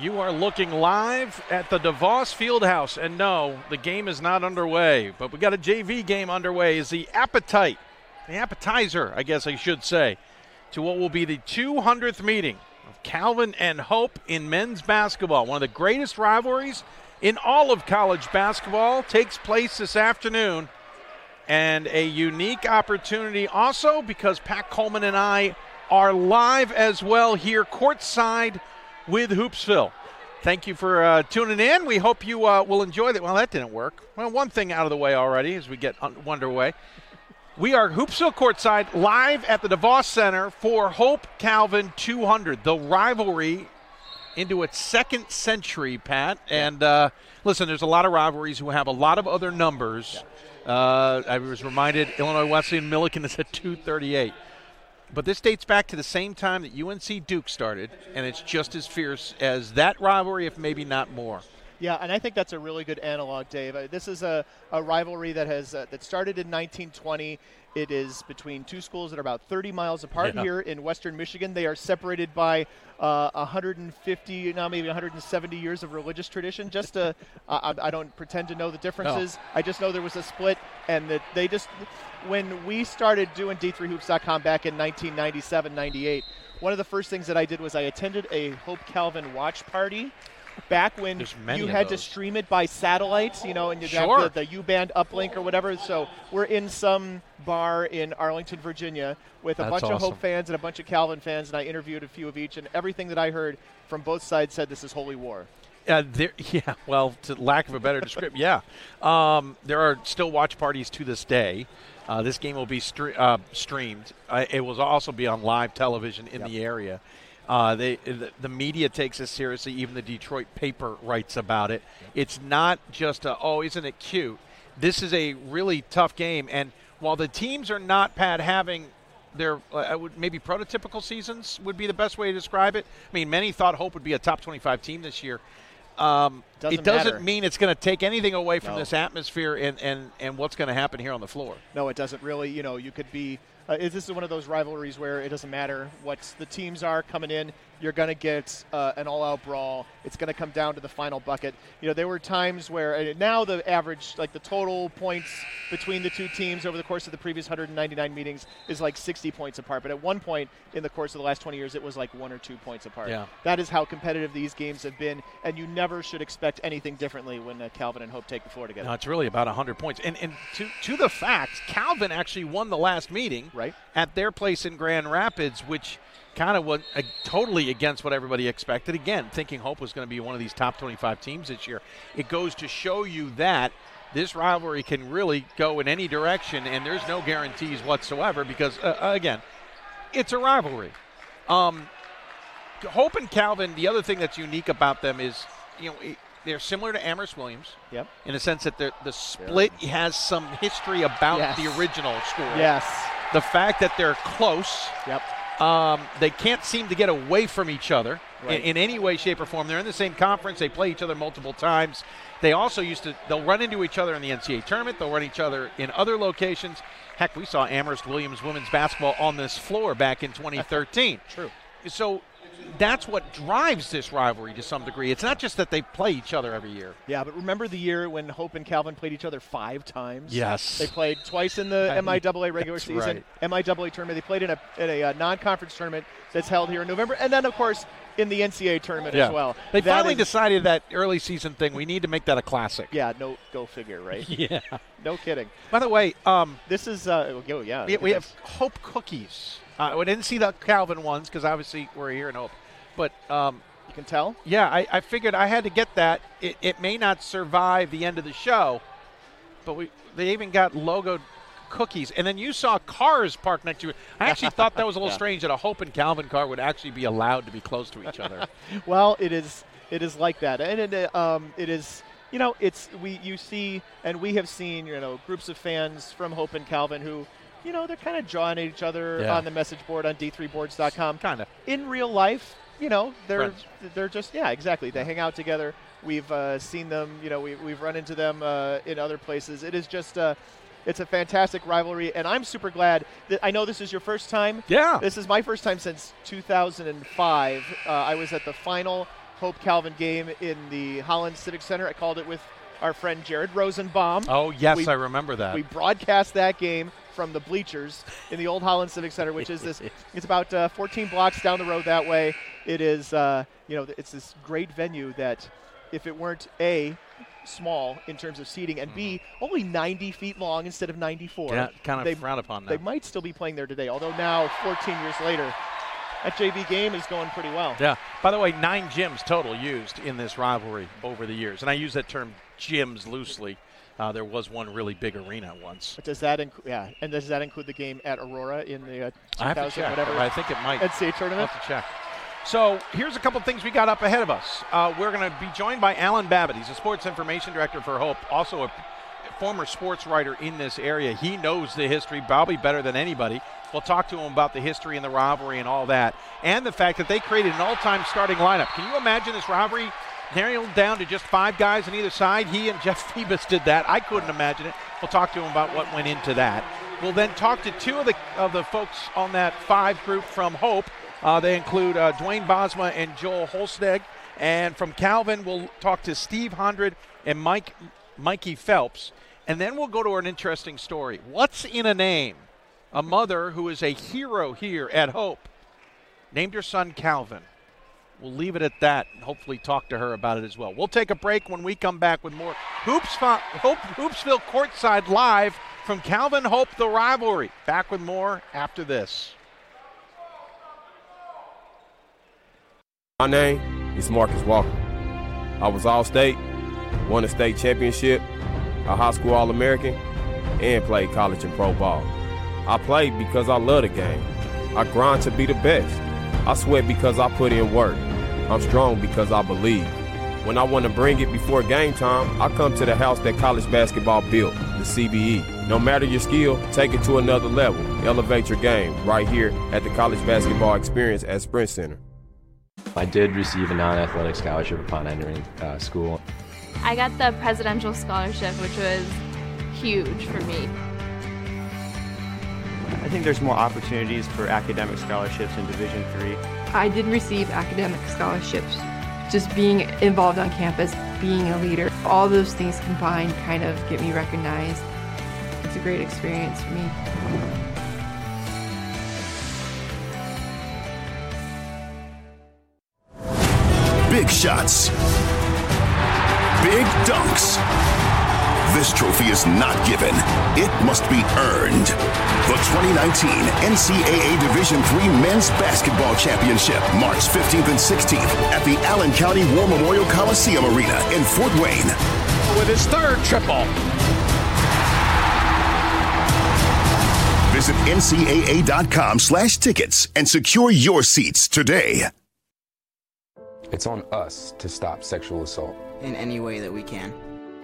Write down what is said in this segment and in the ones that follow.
You are looking live at the DeVos Fieldhouse, and no, the game is not underway, but we got a JV game underway. Is the appetite, the appetizer, I guess I should say, to what will be the 200th meeting of Calvin and Hope in men's basketball. One of the greatest rivalries in all of college basketball takes place this afternoon, and a unique opportunity also because Pat Coleman and I are live as well here courtside with Hoopsville. Thank you for uh, tuning in. We hope you uh, will enjoy that. Well, that didn't work. Well, one thing out of the way already as we get underway. We are Hoopsville courtside live at the DeVos Center for Hope Calvin 200, the rivalry into its second century, Pat. And uh, listen, there's a lot of rivalries who have a lot of other numbers. Uh, I was reminded Illinois Wesleyan Millikin is at 238. But this dates back to the same time that UNC Duke started, and it's just as fierce as that rivalry, if maybe not more. Yeah, and I think that's a really good analog, Dave. Uh, this is a, a rivalry that has uh, that started in 1920. It is between two schools that are about 30 miles apart Yeah. here in Western Michigan. They are separated by uh, 150, now maybe 170 years of religious tradition. Just to, I I don't pretend to know the differences. I just know there was a split, and that they just when we started doing D3Hoops.com back in 1997, 98. One of the first things that I did was I attended a Hope Calvin watch party back when you had to stream it by satellites, you know, and you'd Sure. have the, the Ku-band uplink or whatever. So we're in some bar in Arlington, Virginia, with a That's bunch of. Hope fans and a bunch of Calvin fans, and I interviewed a few of each, and everything that I heard from both sides said this is holy war. Uh, there, yeah, well, to lack of a better description, yeah. Um, there are still watch parties to this day. Uh, this game will be stre- uh, streamed. Uh, it will also be on live television in the area. Uh, they, the, the media takes this seriously. Even the Detroit paper writes about it. It's not just a, oh, isn't it cute? This is a really tough game. And while the teams are not, Pat, having their uh, would maybe prototypical seasons would be the best way to describe it. I mean, many thought Hope would be a top 25 team this year. Um, Doesn't it doesn't matter. mean it's going to take anything away from No. this atmosphere and, and, and what's going to happen here on the floor. No, it doesn't really. You know, you could be. Uh, is this is one of those rivalries where it doesn't matter what the teams are coming in. You're going to get uh, an all-out brawl. It's going to come down to the final bucket. You know, there were times where now the average, like the total points between the two teams over the course of the previous 199 meetings is like 60 points apart. But at one point in the course of the last 20 years, it was like one or two points apart. Yeah. That is how competitive these games have been, and you never should expect anything differently when uh, Calvin and Hope take the floor together. No, it's really about 100 points. And, and to, to the fact, Calvin actually won the last meeting Right. at their place in Grand Rapids, which kind of was uh, totally against what everybody expected. Again, thinking Hope was going to be one of these top 25 teams this year. It goes to show you that this rivalry can really go in any direction, and there's no guarantees whatsoever because, uh, again, it's a rivalry. Um, Hope and Calvin, the other thing that's unique about them is, you know, they're similar to Amherst Williams Yep. in a sense that the the split has some history about Yes. the original school. Yes. The fact that they're close, Yep. Um, they can't seem to get away from each other Right. in, in any way, shape, or form. They're in the same conference. They play each other multiple times. They also used to. They'll run into each other in the NCAA tournament. They'll run each other in other locations. Heck, we saw Amherst Williams women's basketball on this floor back in 2013. True. So that's what drives this rivalry to some degree. It's not just that they play each other every year. Yeah, but remember the year when Hope and Calvin played each other five times? Yes. They played twice in the I- MIAA regular season, MIAA tournament. They played in a, in a uh, non-conference tournament that's held here in November, and then of course in the NCAA tournament as well. They That finally is- decided that early season thing. We need to make that a classic. Yeah, no, go figure, right? Yeah. no kidding. By the way, um, This is, uh, oh yeah, we, we have Hope cookies. Uh, we didn't see the Calvin ones because obviously we're here in Hope. But um, You can tell. yeah, I, I figured I had to get that. It, it may not survive the end of the show, but we they even got logo cookies. And then you saw cars parked next to it. I actually thought that was a little Yeah. strange that a Hope and Calvin car would actually be allowed to be close to each other. Well, it is it is like that, and it, uh, um, it is you know it's we you see and we have seen you know groups of fans from Hope and Calvin who you know they're kind of jawing at each other Yeah. on the message board on d3boards.com. kind of. In real life, you know they're Friends. they're just yeah exactly they hang out together. We've uh, seen them you know we, we've run into them uh, in other places. It is just. Uh, it's a fantastic rivalry, and I'm super glad that I know this is your first time Yeah. this is my first time since 2005. Uh, I was at the final Hope Calvin game in the Holland Civic Center. I called it with our friend Jared Rosenbaum. Oh, yes, We- I remember that. We broadcast that game from the bleachers in the old Holland Civic Center, which is this. It's about uh, 14 blocks down the road that way. It is, uh, you know, it's this great venue that, if it weren't a small in terms of seating and b only 90 feet long instead of 94, yeah, kind they, of frown upon they might still be playing there today. Although now, 14 years later, that JV game is going pretty well. Yeah. By the way, nine gyms total used in this rivalry over the years, and I use that term gyms loosely. Uh, there was one really big arena once. But does that include? Yeah, and does that include the game at Aurora in the uh, I have to 2000 check, whatever I think it might. NCAA tournament? have to check. So here's a couple things we got up ahead of us. Uh, we're going to be joined by Alan Babbitt. He's a sports information director for Hope, also a former sports writer in this area. He knows the history probably better than anybody. We'll talk to him about the history and the rivalry and all that, and the fact that they created an all-time starting lineup. Can you imagine this rivalry narrowed down to just five guys on either side? He and Jeff Phoebus did that. I couldn't imagine it. We'll talk to him about what went into that. We'll then talk to two of the of the folks on that five group from Hope. Uh, they include uh, Dwayne Bosma and Joel Holstege. And from Calvin, we'll talk to Steve Honderd and Mike Mikey Phelps. And then we'll go to an interesting story. What's in a name? A mother who is a hero here at Hope named her son Calvin. We'll leave it at that and hopefully talk to her about it as well. We'll take a break when we come back with more Hope, Hoopsville Courtside Live from Calvin Hope, the rivalry. Back with more after this. My name is Marcus Walker. I was All State, won a state championship, a high school All American, and played college and pro ball. I played because I love the game. I grind to be the best. I sweat because I put in work. I'm strong because I believe. When I want to bring it before game time, I come to the house that college basketball built, the CBE. No matter your skill, take it to another level. Elevate your game right here at the College Basketball Experience at Sprint Center. I did receive a non-athletic scholarship upon entering uh, school. I got the presidential scholarship, which was huge for me. I think there's more opportunities for academic scholarships in Division Three. I did receive academic scholarships. Just being involved on campus, being a leader, all those things combined kind of get me recognized. It's a great experience for me. Big shots. Big dunks. This trophy is not given. It must be earned. The 2019 NCAA Division III Men's Basketball Championship, March 15th and 16th at the Allen County War Memorial Coliseum Arena in Fort Wayne. With his third triple. Visit ncaa.com slash tickets and secure your seats today. It's on us to stop sexual assault. in any way that we can.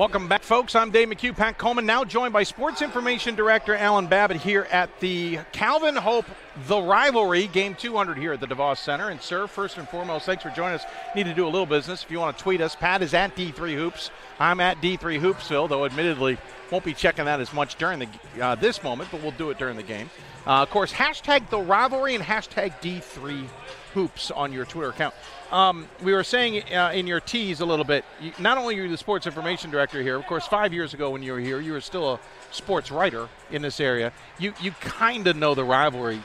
Welcome back, folks. I'm Dave McHugh, Pat Coleman, now joined by Sports Information Director Alan Babbitt here at the Calvin Hope The Rivalry, Game 200 here at the DeVos Center. And, sir, first and foremost, thanks for joining us. Need to do a little business. If you want to tweet us, Pat is at D3 Hoops. I'm at D3 Hoopsville, though admittedly won't be checking that as much during the uh, this moment, but we'll do it during the game. Uh, of course, hashtag The Rivalry and hashtag D3 Hoops on your Twitter account. Um, we were saying uh, in your tease a little bit, you, not only are you the sports information director here, of course, five years ago when you were here, you were still a sports writer in this area. You, you kind of know the rivalry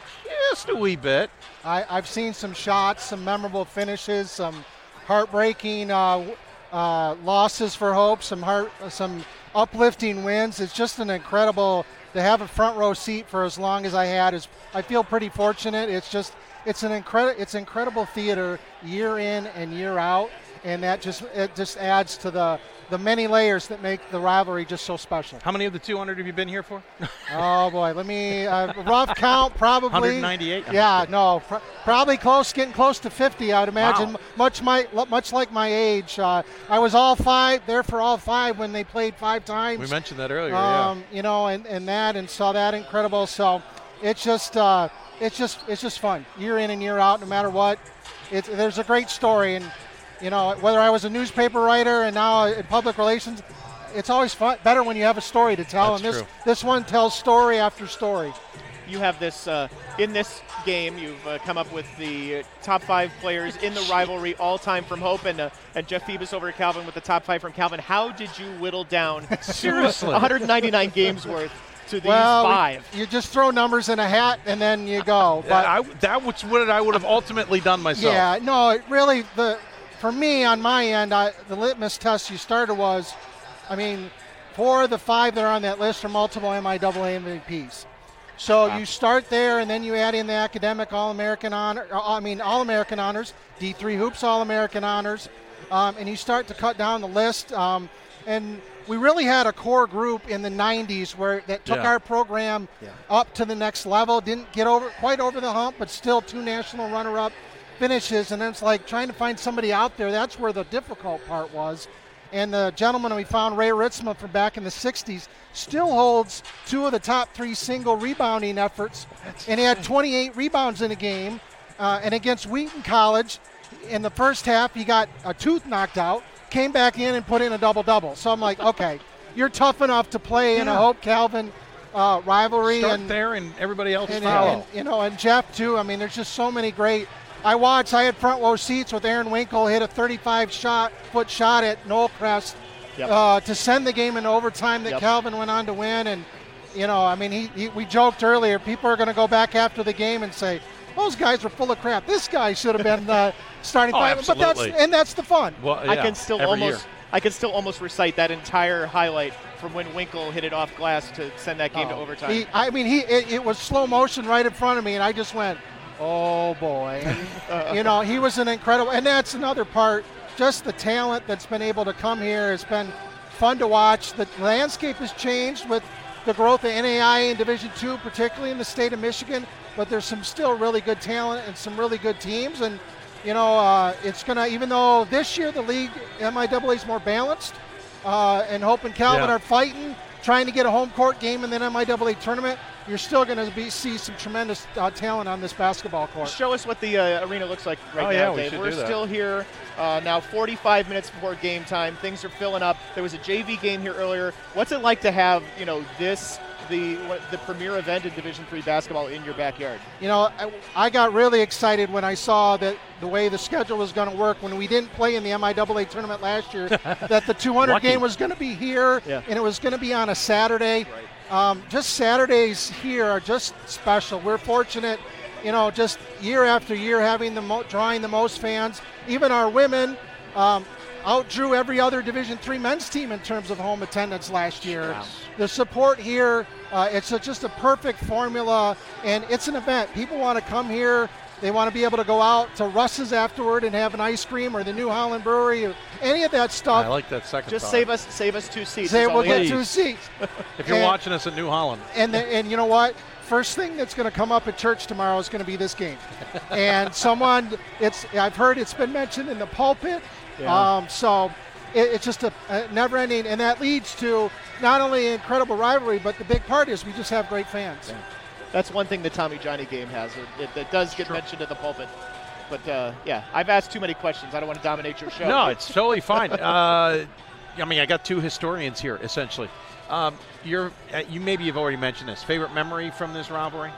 just a wee bit. I, I've seen some shots, some memorable finishes, some heartbreaking uh, uh, losses for Hope, some heart, some uplifting wins. It's just an incredible to have a front row seat for as long as I had. Is I feel pretty fortunate. It's just it's an incredible it's incredible theater year in and year out and that just it just adds to the the many layers that make the rivalry just so special. How many of the 200 have you been here for? oh boy, let me uh, rough count. Probably 198. Yeah, no, pr- probably close, getting close to 50. I'd imagine. Wow. Much my much like my age. Uh, I was all five there for all five when they played five times. We mentioned that earlier. Um, yeah. You know, and, and that and saw that incredible. So it's just uh, it's just it's just fun year in and year out, no matter what. It's there's a great story and you know, whether I was a newspaper writer and now in public relations, it's always fun, better when you have a story to tell. That's and this true. this one tells story after story. You have this uh, in this game. You've uh, come up with the uh, top five players in the rivalry all time from Hope, and uh, and Jeff Phoebus over at Calvin with the top five from Calvin. How did you whittle down Seriously. 199 games worth to these well, five? you just throw numbers in a hat and then you go. But I, that was what I would have ultimately done myself. Yeah, no, it really the for me on my end, I, the litmus test you started was, I mean, four of the five that are on that list are multiple MIAA MVPs. So you start there, and then you add in the academic All-American honor. uh, I mean, All-American honors, D3 hoops All-American honors, um, and you start to cut down the list. Um, and we really had a core group in the 90s where that took Yeah. our program up to the next level. Didn't get over quite over the hump, but still two national runner-up finishes. And then it's like trying to find somebody out there. That's where the difficult part was. And the gentleman we found, Ray Ritsema, from back in the 60s, still holds two of the top three single rebounding efforts. and he had 28 rebounds in a game. Uh, and against Wheaton College, in the first half, he got a tooth knocked out, came back in and put in a double double. So I'm like, okay, you're tough enough to play in a Hope Calvin uh, rivalry. Start and there, and everybody else and, follow. and, you know, and Jeff too. I mean, there's just so many great. I watched. I had front row seats with Aaron Winkle hit a 35 shot foot shot at Knollcrest Yep. uh, to send the game into overtime. That Yep. Calvin went on to win, and you know, I mean, he, he we joked earlier. People are going to go back after the game and say. Those guys were full of crap. This guy should have been uh, starting Oh, five. But that's and that's the fun. well, I can still every almost year. I can still almost recite that entire highlight from when Winkle hit it off glass to send that game to Oh, overtime. He, I mean, he it, it was slow motion right in front of me, and I just went, "Oh boy!" And, you know, he was an incredible, and that's another part. Just the talent that's been able to come here has been fun to watch. The landscape has changed with the growth of NAI in Division Two, particularly in the state of Michigan. But there's some still really good talent and some really good teams, and you know, uh, it's gonna. Even though this year the league MIAA is more balanced, uh, and Hope and Calvin Yeah. are fighting, trying to get a home court game in the MIAA tournament. You're still going to be see some tremendous uh, talent on this basketball court. Show us what the uh, arena looks like right Oh, now, yeah, we Dave. should We're do that. still here uh, now, 45 minutes before game time. Things are filling up. There was a JV game here earlier. What's it like to have you know this the what, the premier event in Division three basketball in your backyard? You know, I, I got really excited when I saw that the way the schedule was going to work when we didn't play in the MIAA tournament last year, that the 200 Lucky. game was going to be here Yeah. and it was going to be on a Saturday. Um, just Saturdays here are just special. We're fortunate, you know, just year after year having the mo- drawing the most fans. Even our women um, outdrew every other Division three men's team in terms of home attendance last year. The support here, uh, it's a, just a perfect formula, and it's an event. People want to come here. They want to be able to go out to Russ's afterward and have an ice cream or the New Holland Brewery or any of that stuff. I like that second. Just thought. save us save us two seats. Say we'll get two seats. If you're and- watching us at New Holland, and the, and you know what? First thing that's going to come up at church tomorrow is going to be this game, and someone it's I've heard it's been mentioned in the pulpit. Yeah. Um, so it, it's just a, a never-ending, and that leads to not only incredible rivalry, but the big part is we just have great fans. That's one thing the Tommy Johnny game has. It, it, it does get mentioned in the pulpit. But uh, yeah, I've asked too many questions. I don't want to dominate your show. no, it's totally fine. Uh, I mean, I got two historians here essentially. Um, you're, uh, you maybe you've already mentioned this. Favorite memory from this rivalry?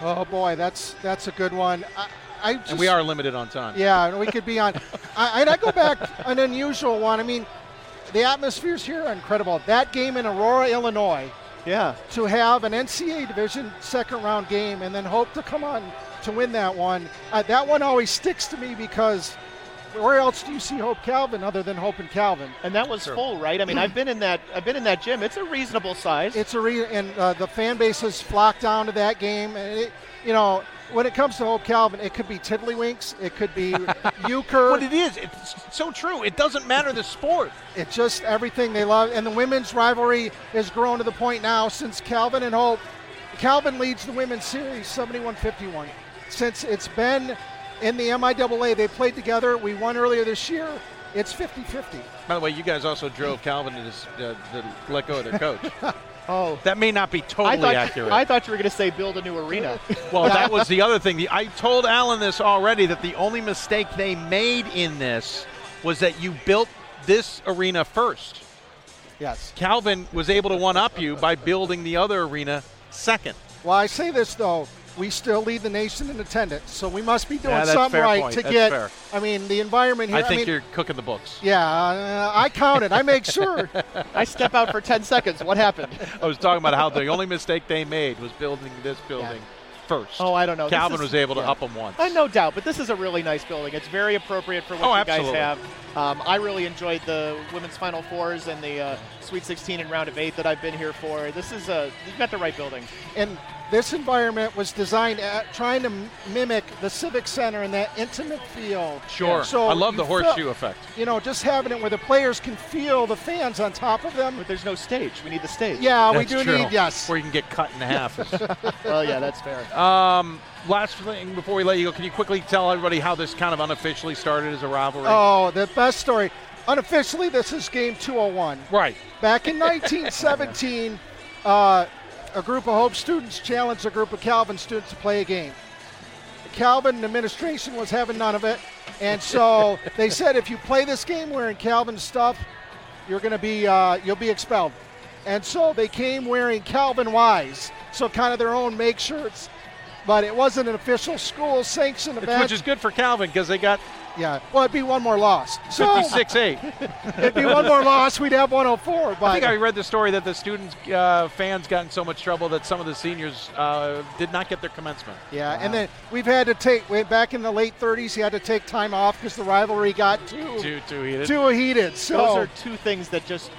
Oh boy, that's that's a good one. I, I just, And we are limited on time. Yeah, and we could be on. I, and I go back an unusual one. I mean, the atmospheres here are incredible. That game in Aurora, Illinois, Yeah. to have an NCAA division second round game and then hope to come on to win that one. Uh, that one always sticks to me because where else do you see Hope Calvin other than Hope and Calvin? And that was full, right? I mean, I've been in that. I've been in that gym. It's a reasonable size. It's a re- and uh, the fan base has flocked down to that game, and it, you know, when it comes to Hope Calvin, it could be Tiddlywinks, it could be euchre. What it is, it's so true. It doesn't matter the sport. It's just everything they love. And the women's rivalry has grown to the point now since Calvin and Hope. Calvin leads the women's series 71 51. Since it's been in the MIAA, they played together. We won earlier this year. It's 50 50. By the way, you guys also drove Calvin to, this, uh, to let go of their coach. Oh, that may not be I totally thought, accurate. I thought you were going to say build a new arena. well, that was the other thing. I told Alan this already that the only mistake they made in this was that you built this arena first. Yes. Calvin was able to one up you by building the other arena second. Well, I say this though, we still lead the nation in attendance, so we must be doing Yeah, something right point. to That's get. fair. I mean, the environment here. I think mean, you're cooking the books. Yeah, uh, I counted. I make sure. I step out for 10 seconds. What happened? I was talking about how the only mistake they made was building this building first. Oh, I don't know. Calvin is- was able to yeah. up them once. Uh, no doubt, but this is a really nice building. It's very appropriate for what Oh, you guys have. Um, I really enjoyed the women's Final Fours and the uh, Sweet 16 and Round of Eight that I've been here for. This is a you've got the right building. And this environment was designed at trying to mimic the Civic Center and that intimate feel. Sure. So I love the horseshoe feel- effect. You know, just having it where the players can feel the fans on top of them. But there's no stage. We need the stage. Yeah, we do true. need yes. Where you can get cut in half. well, yeah, that's fair. um, last thing before we let you go, can you quickly tell everybody how this kind of unofficially started as a rivalry? Oh, the best story. Unofficially, this is game 201. Right. Back in 1917, uh, a group of Hope students challenged a group of Calvin students to play a game. The Calvin administration was having none of it, and so they said if you play this game wearing Calvin stuff, you're going to be uh, you'll be expelled. And so they came wearing Calvin Wise, so kind of their own make shirts, but it wasn't an official school sanctioned event. Which is good for Calvin because they got yeah, well, it'd be one more loss. So 56 8. it'd be one more loss. We'd have 104. But I think I read the story that the students, uh, fans got in so much trouble that some of the seniors uh, did not get their commencement. Yeah, and then we've had to take back in the late 30s. he had to take time off because the rivalry got too Too, too heated. too heated. So Those are two things that just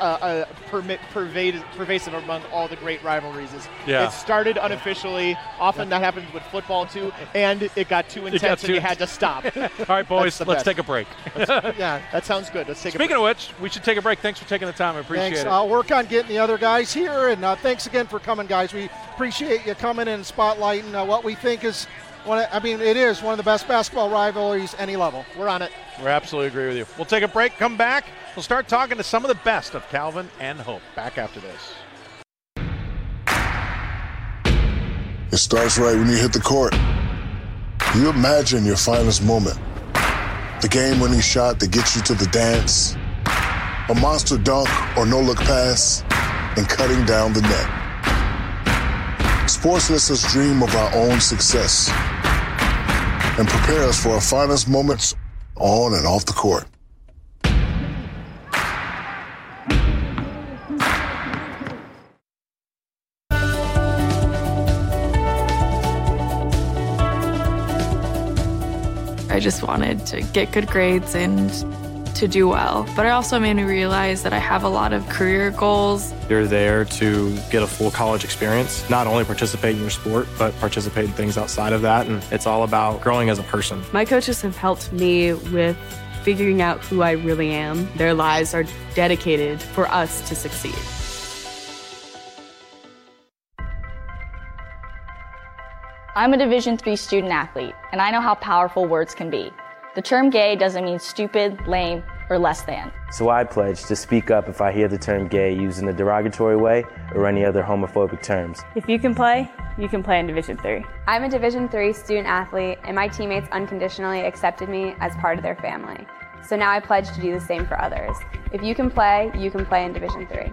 uh, uh, permit, pervade, pervasive among all the great rivalries. Is Yeah. It started unofficially. Often that happens with football too, and it got too got intense too and you had to stop. All right, boys, let's best. take a break. yeah. That sounds good. Let's take a break. Speaking of which, we should take a break. Thanks for taking the time. I appreciate thanks. it. I'll work on getting the other guys here, and uh, thanks again for coming, guys. We appreciate you coming and spotlighting uh, what we think is one. Of, I mean, it is one of the best basketball rivalries any level. We're on it. We absolutely agree with you. We'll take a break, come back. We'll start talking to some of the best of Calvin and Hope. Back after this. It starts right when you hit the court. You imagine your finest moment. The game winning shot that gets you to the dance, a monster dunk or no look pass, and cutting down the net. Sports lets us dream of our own success and prepare us for our finest moments on and off the court. I just wanted to get good grades and to do well. But it also made me realize that I have a lot of career goals. You're there to get a full college experience, not only participate in your sport, but participate in things outside of that. And it's all about growing as a person. My coaches have helped me with figuring out who I really am. Their lives are dedicated for us to succeed. I'm a Division III student athlete, and I know how powerful words can be. The term gay doesn't mean stupid, lame, or less than. So I pledge to speak up if I hear the term gay used in a derogatory way or any other homophobic terms. If you can play, you can play in Division III. I'm a Division III student athlete, and my teammates unconditionally accepted me as part of their family. So now I pledge to do the same for others. If you can play, you can play in Division III.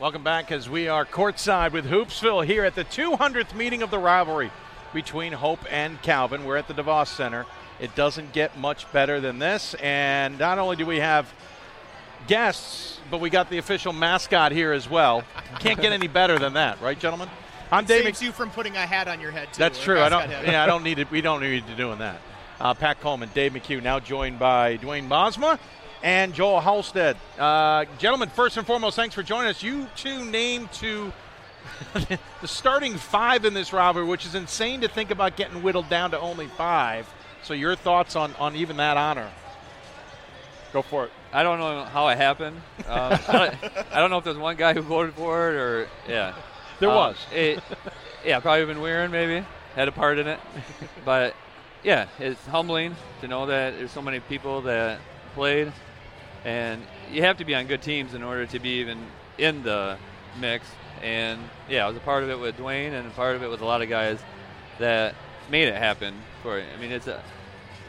Welcome back as we are courtside with Hoopsville here at the 200th meeting of the rivalry between Hope and Calvin. We're at the DeVos Center. It doesn't get much better than this. And not only do we have guests, but we got the official mascot here as well. Can't get any better than that, right, gentlemen? I'm Dave. Saves you from putting a hat on your head. Too, That's true. I don't. Yeah, I don't need it. We don't need to doing that. Uh, Pat Coleman, Dave McHugh, now joined by Dwayne Bosma and Joel Holstege. Uh, gentlemen, first and foremost, thanks for joining us. You two named to the starting five in this rivalry, which is insane to think about getting whittled down to only five. So, your thoughts on on even that honor? Go for it. I don't know how it happened. Um, I, don't, I don't know if there's one guy who voted for it or yeah. There Um, was. It, yeah, probably Van Wieren maybe had a part in it, but yeah, it's humbling to know that there's so many people that played, and you have to be on good teams in order to be even in the mix. And yeah, I was a part of it with Dwayne, and a part of it with a lot of guys that made it happen. For. I mean, it's a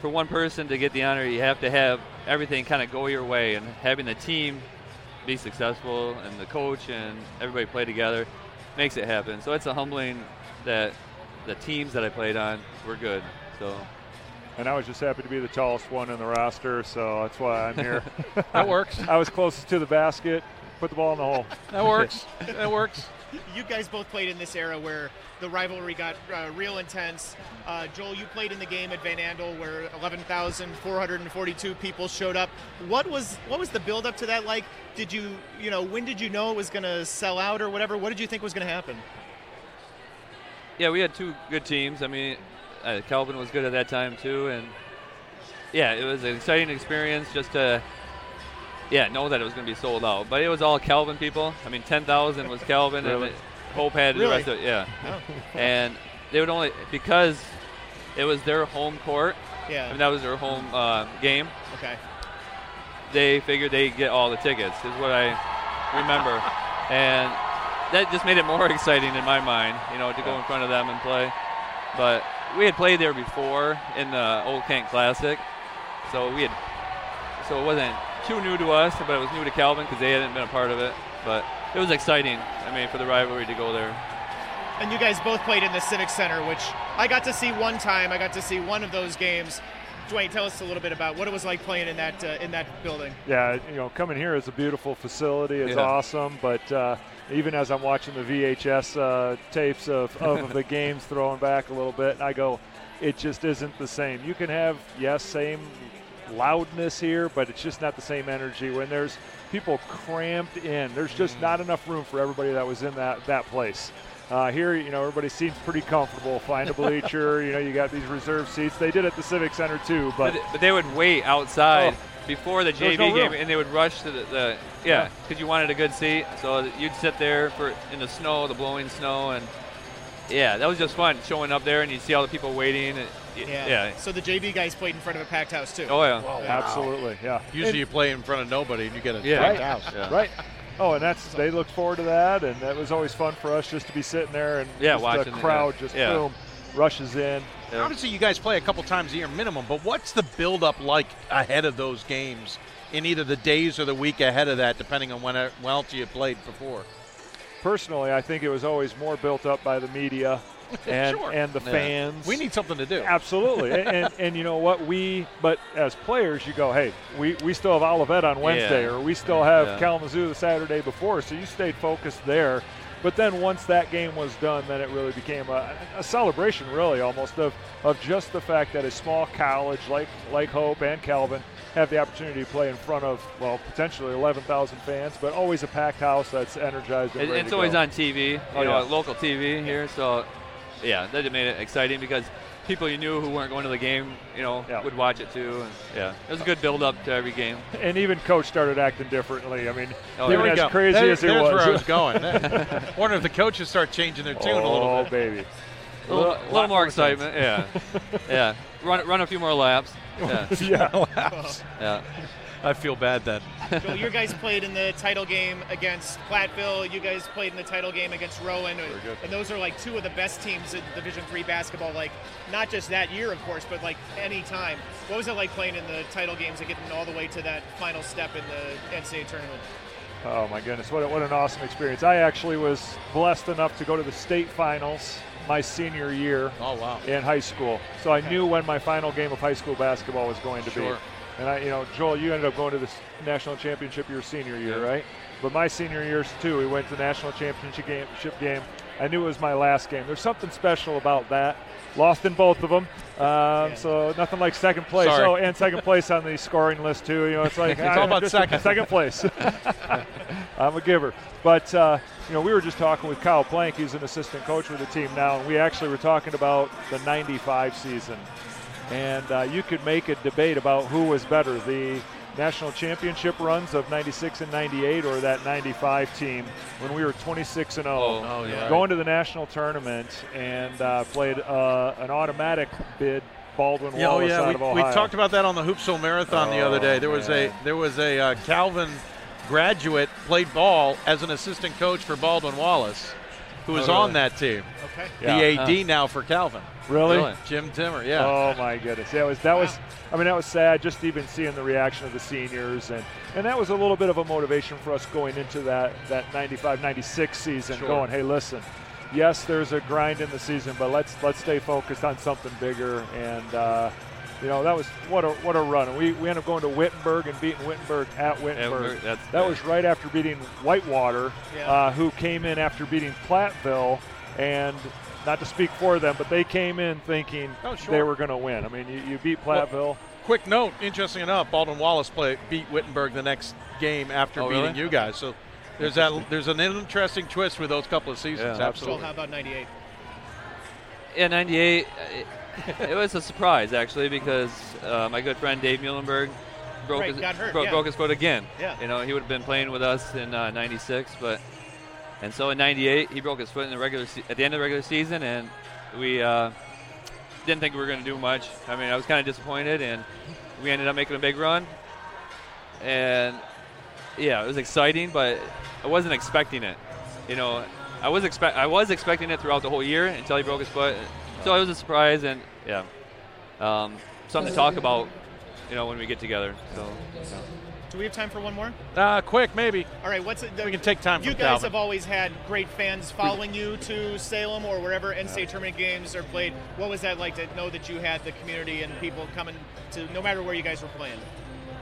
for one person to get the honor, you have to have everything kind of go your way, and having the team be successful and the coach and everybody play together makes it happen. So it's a humbling that the teams that I played on were good. So And I was just happy to be the tallest one in the roster, so that's why I'm here. That works. I was closest to the basket. Put the ball in the hole. That works. that works. You guys both played in this era where the rivalry got uh, real intense. Uh, Joel, you played in the game at Van Andel where 11,442 people showed up. What was what was the build up to that like? Did you you know when did you know it was going to sell out or whatever? What did you think was going to happen? yeah, we had two good teams. I mean, uh, Calvin was good at that time too, and yeah, it was an exciting experience just to yeah know that it was going to be sold out. But it was all Calvin people. I mean, ten thousand was Calvin, Really? and Hope had Really? the rest of it. Yeah, Oh. and they would only because it was their home court. Yeah. I mean, that was their home uh, game. Okay. They figured they'd get all the tickets, is what I remember, and that just made it more exciting in my mind, you know, to go in front of them and play. But we had played there before in the Old Kent Classic, so we had, so it wasn't too new to us, but it was new to Calvin because they hadn't been a part of it. But it was exciting. I mean, for the rivalry to go there. And you guys both played in the Civic Center, which I got to see one time. I got to see one of those games. Dwayne, tell us a little bit about what it was like playing in that uh, in that building. Yeah, you know, coming here is a beautiful facility. It's Yeah. awesome, but uh, even as I'm watching the VHS uh, tapes of, of the games, throwing back a little bit, and I go, it just isn't the same. You can have yes, same loudness here, but it's just not the same energy when there's people cramped in. There's just Mm. not enough room for everybody that was in that that place. Uh, here, you know, everybody seems pretty comfortable. Find a bleacher. you know, you got these reserve seats. They did at the Civic Center too, but But, but they would wait outside Oh. before the JV no game, and they would rush to the, the Yeah. yeah, because you wanted a good seat. So you'd sit there for in the snow, the blowing snow, and yeah, that was just fun showing up there, and you'd see all the people waiting. And, y- yeah. So the JV guys played in front of a packed house too. Oh yeah, absolutely, yeah. Usually you play in front of nobody and you get a Yeah. packed right. house. Yeah. Right. Oh, and that's they look forward to that, and that was always fun for us just to be sitting there and Yeah, just watching the crowd yeah. just Yeah. boom rushes in. Obviously, you guys play a couple times a year minimum, but what's the build-up like ahead of those games in either the days or the week ahead of that, depending on when, uh, when else you played before? Personally, I think it was always more built up by the media and Sure. and the Yeah. fans. We need something to do. Absolutely, and, and and you know what we but as players, you go, hey, we, we still have Olivet on Wednesday, Yeah. or we still have Yeah. Kalamazoo the Saturday before, so you stayed focused there. But then once that game was done, then it really became a, a celebration, really almost of of just the fact that a small college like like Hope and Calvin have the opportunity to play in front of well potentially 11,000 fans, but always a packed house that's energized. And It- ready it's to always go. on TV, you Oh, know, yeah. local TV here. So, yeah, that made it exciting because people you knew who weren't going to the game, you know, would watch it too. And yeah, it was a good build up to every game. And even coach started acting differently. I mean, Oh, even as go. crazy There- as it there's was. where I was going. Wonder if the coaches start changing their tune a little oh, bit. Oh, baby. A little, Lot little more more excitement, yeah, yeah. Run, run a few more laps. Yeah, Yeah. Laps. yeah. I feel bad then. So you guys played in the title game against Platteville. You guys played in the title game against Rowan, and, good. and those are like two of the best teams in Division Three basketball. Like not just that year, of course, but like any time. What was it like playing in the title games and getting all the way to that final step in the NCAA tournament? Oh my goodness, what, a, what an awesome experience. I actually was blessed enough to go to the state finals my senior year oh, wow. in high school. So I knew when my final game of high school basketball was going to sure. be. And I, you know, Joel, you ended up going to the national championship your senior year, yeah. right? But my senior years too, we went to the national championship game, game. I knew it was my last game. There's something special about that. Lost in both of them, um, so nothing like second place. Sorry. Oh, and second place on the scoring list too. You know, it's like it's all about second. Second place. I'm a giver. But uh, you know, we were just talking with Kyle Plank. He's an assistant coach with the team now, and we actually were talking about the '95 season. And uh, you could make a debate about who was better, the national championship runs of 96 and 98 or that 95 team when we were 26 and 0 oh, oh, yeah. going to the national tournament and uh, played uh, an automatic bid Baldwin yeah, Wallace oh, yeah. out we, of Ohio. we talked about that on the Hoopsville Marathon oh, the other day. There was man. a there was a uh, Calvin graduate played ball as an assistant coach for Baldwin Wallace, who was oh, on that team. Okay. Yeah. The AD now for Calvin. Really? really? Jim Timmer, yeah. Oh my goodness. Yeah, it was that was I mean that was sad just even seeing the reaction of the seniors and and that was a little bit of a motivation for us going into that that 95-96 season sure. going, "Hey, listen. Yes, there's a grind in the season, but let's let's stay focused on something bigger and uh, you know that was what a what a run. And we, we ended up going to Wittenberg and beating Wittenberg at Wittenberg. Yeah, that was right after beating Whitewater, yeah. uh, who came in after beating Platteville, and not to speak for them, but they came in thinking oh, sure. they were going to win. I mean, you, you beat Platteville. Well, quick note, interesting enough, Baldwin Wallace play, beat Wittenberg the next game after oh, beating really? you guys. So there's that. There's an interesting twist with those couple of seasons. Yeah, absolutely. So how about '98? Yeah, '98. It, was a surprise actually because uh, my good friend Dave Muhlenberg broke right, his hurt, broke, yeah. broke his foot again. Yeah. You know, he would have been playing with us in '96, uh, but and so in '98 he broke his foot in the regular se- at the end of the regular season, and we uh, didn't think we were going to do much. I mean, I was kind of disappointed, and we ended up making a big run. And yeah, it was exciting, but I wasn't expecting it. You know, I was expect I was expecting it throughout the whole year until he broke his foot. So it was a surprise, and yeah, um, something to talk about. You know, when we get together. So. so. Do we have time for one more? Uh, quick, maybe. All right, what's it? The, we can take time. For? You guys Calvin. have always had great fans following you to Salem or wherever NCAA tournament games are played. What was that like to know that you had the community and people coming to no matter where you guys were playing?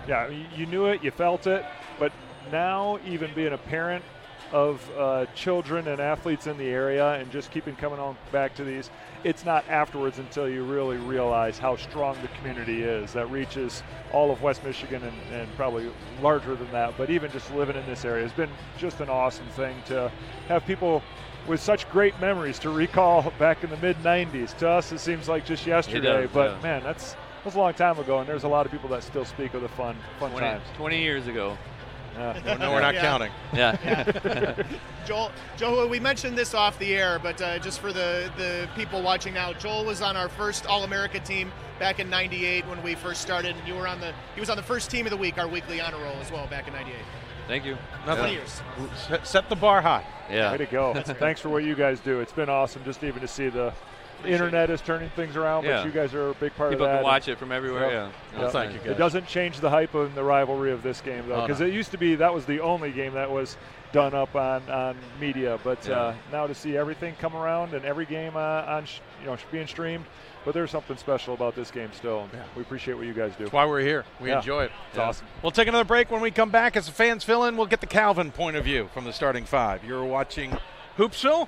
Yeah, you knew it, you felt it, but now even being a parent of uh, children and athletes in the area and just keeping coming on back to these, it's not afterwards until you really realize how strong the community is that reaches all of West Michigan and, and probably larger than that. But even just living in this area has been just an awesome thing to have people with such great memories to recall back in the mid 90s. To us, it seems like just yesterday, does, but yeah. man, that's that was a long time ago, and there's a lot of people that still speak of the fun, fun 20, times. 20 years ago. Yeah. no, we're not Yeah. counting. Yeah. Yeah. Joel, Joel, we mentioned this off the air, but uh, just for the, the people watching now, Joel was on our first All America team back in '98 when we first started, and you were on the he was on the first team of the week, our weekly honor roll as well back in '98. Thank you. Nothing. Twenty years. Set- Set the bar high. Yeah. Way to go. Thanks for what you guys do. It's been awesome just even to see the internet is turning things around, Yeah. but you guys are a big part People of that. People can watch it from everywhere. Yeah. Yep. thank you, guys. It doesn't change the hype and the rivalry of this game, though, Oh, because no. it used to be that was the only game that was done up on, on media. But Yeah. uh, now to see everything come around and every game uh, on sh- you know being streamed, but there's something special about this game still. and Yeah. We appreciate what you guys do. That's why we're here. We enjoy it. It's awesome. We'll take another break when we come back. As the fans fill in, we'll get the Calvin point of view from the starting five. You're watching Hoopsville.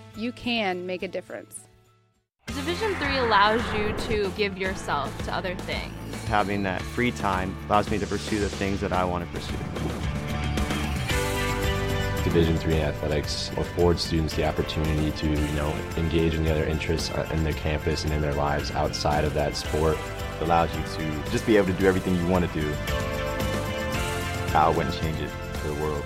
You can make a difference. Division 3 allows you to give yourself to other things. Having that free time allows me to pursue the things that I want to pursue. Division three athletics affords students the opportunity to, you know, engage in the other interests uh, in their campus and in their lives outside of that sport. It allows you to just be able to do everything you want to do. I wouldn't change it for the world.